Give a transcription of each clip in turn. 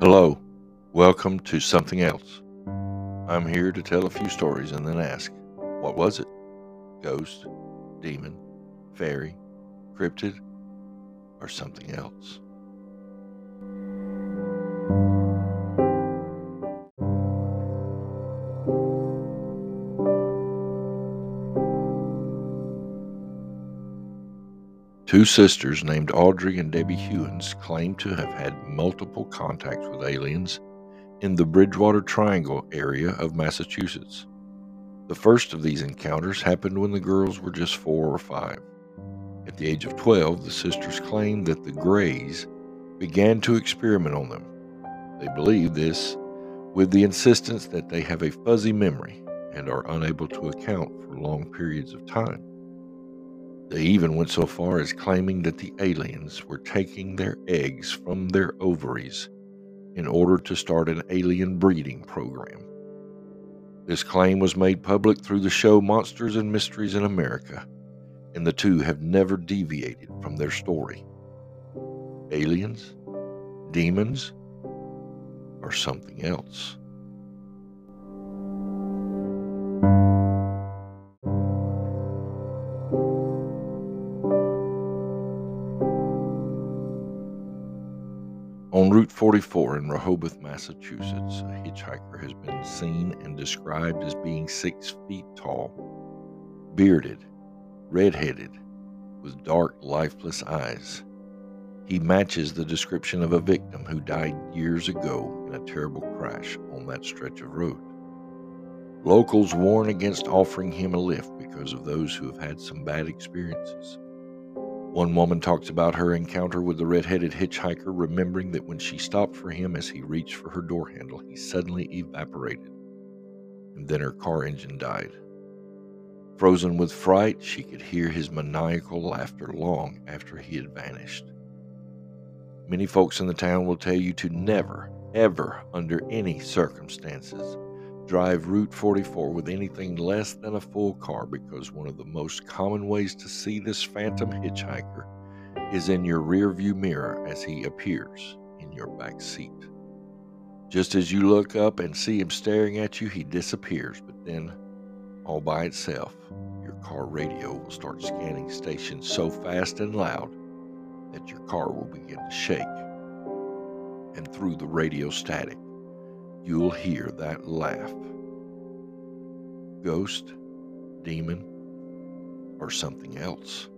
Hello, welcome to Something Else. I'm here to tell a few stories and then ask, what was it? Ghost, demon, fairy, cryptid, or something else? Two sisters named Audrey and Debbie Hewins claim to have had multiple contacts with aliens in the Bridgewater Triangle area of Massachusetts. The first of these encounters happened when the girls were just four or five. At the age of 12, the sisters claimed that the Greys began to experiment on them. They believe this with the insistence that they have a fuzzy memory and are unable to account for long periods of time. They even went so far as claiming that the aliens were taking their eggs from their ovaries in order to start an alien breeding program. This claim was made public through the show Monsters and Mysteries in America, and the two have never deviated from their story. Aliens, demons, or something else. Route 44 in Rehoboth, Massachusetts, a hitchhiker has been seen and described as being six feet tall, bearded, red-headed, with dark, lifeless eyes. He matches the description of a victim who died years ago in a terrible crash on that stretch of road. Locals warn against offering him a lift because of those who have had some bad experiences. One woman talks about her encounter with the red headed hitchhiker, remembering that when she stopped for him as he reached for her door handle, he suddenly evaporated, and then her car engine died. Frozen with fright, she could hear his maniacal laughter long after he had vanished. Many folks in the town will tell you to never, ever, under any circumstances, drive Route 44 with anything less than a full car because one of the most common ways to see this phantom hitchhiker is in your rearview mirror as he appears in your back seat. Just as you look up and see him staring at you, he disappears, but then, all by itself, your car radio will start scanning stations so fast and loud that your car will begin to shake. And through the radio static, you'll hear that laugh. Ghost, demon, or something else.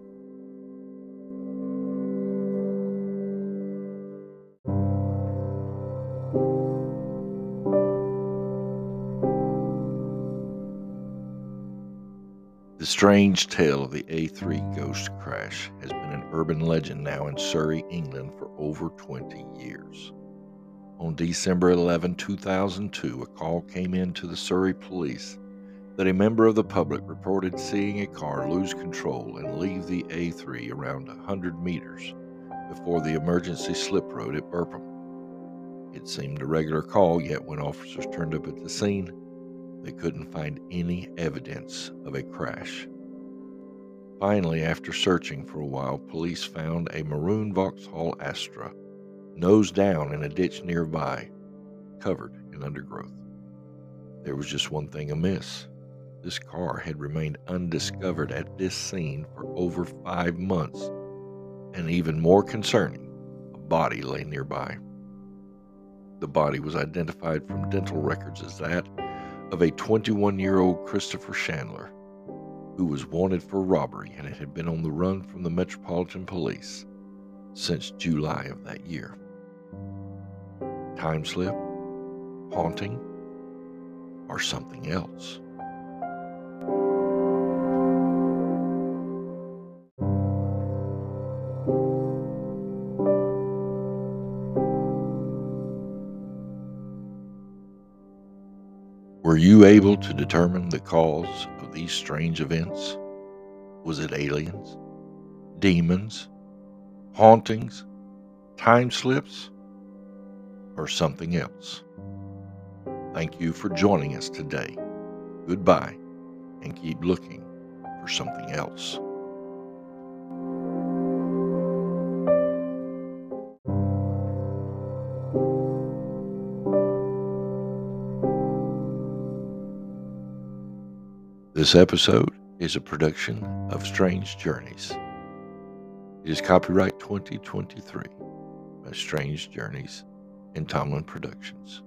The strange tale of the A3 ghost crash has been an urban legend now in Surrey, England for over 20 years. On December 11, 2002, a call came in to the Surrey police that a member of the public reported seeing a car lose control and leave the A3 around 100 meters before the emergency slip road at Burpham. It seemed a regular call, yet when officers turned up at the scene, they couldn't find any evidence of a crash. Finally, after searching for a while, police found a maroon Vauxhall Astra nose down in a ditch nearby, covered in undergrowth. There was just one thing amiss. This car had remained undiscovered at this scene for over five months, and even more concerning, a body lay nearby. The body was identified from dental records as that of a 21 year old Christopher Chandler, who was wanted for robbery and had been on the run from the Metropolitan Police since July of that year time slip, haunting, or something else. Were you able to determine the cause of these strange events? Was it aliens, demons, hauntings, time slips? or something else. Thank you for joining us today. Goodbye, and keep looking for something else. This episode is a production of Strange Journeys. It is copyright 2023 by Strange Journeys and Tomlin Productions.